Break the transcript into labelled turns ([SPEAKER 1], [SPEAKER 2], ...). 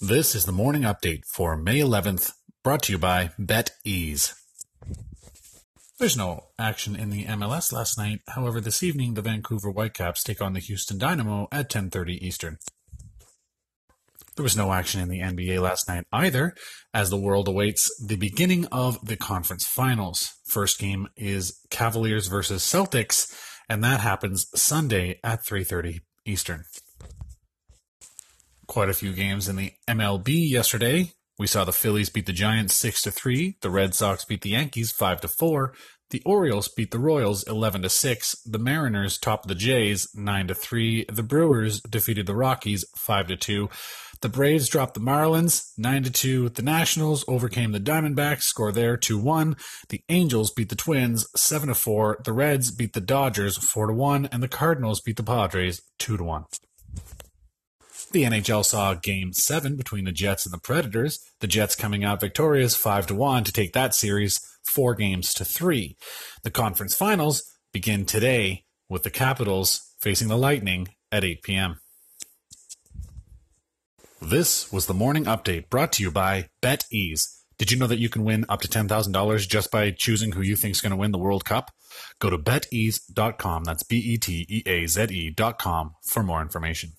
[SPEAKER 1] This is the morning update for May 11th, brought to you by BetEase. There's no action in the MLS last night. However, this evening the Vancouver Whitecaps take on the Houston Dynamo at 10:30 Eastern. There was no action in the NBA last night either, as the world awaits the beginning of the conference finals. First game is Cavaliers versus Celtics, and that happens Sunday at 3:30 Eastern quite a few games in the MLB yesterday. We saw the Phillies beat the Giants 6 to 3, the Red Sox beat the Yankees 5 to 4, the Orioles beat the Royals 11 to 6, the Mariners topped the Jays 9 to 3, the Brewers defeated the Rockies 5 to 2. The Braves dropped the Marlins 9 to 2. The Nationals overcame the Diamondbacks, score there 2-1. The Angels beat the Twins 7 to 4. The Reds beat the Dodgers 4 to 1 and the Cardinals beat the Padres 2 to 1. The NHL saw game seven between the Jets and the Predators. The Jets coming out victorious five to one to take that series four games to three. The conference finals begin today with the Capitals facing the Lightning at 8 p.m. This was the morning update brought to you by BetEase. Did you know that you can win up to $10,000 just by choosing who you think is going to win the World Cup? Go to betease.com. That's B E T E A Z E.com for more information.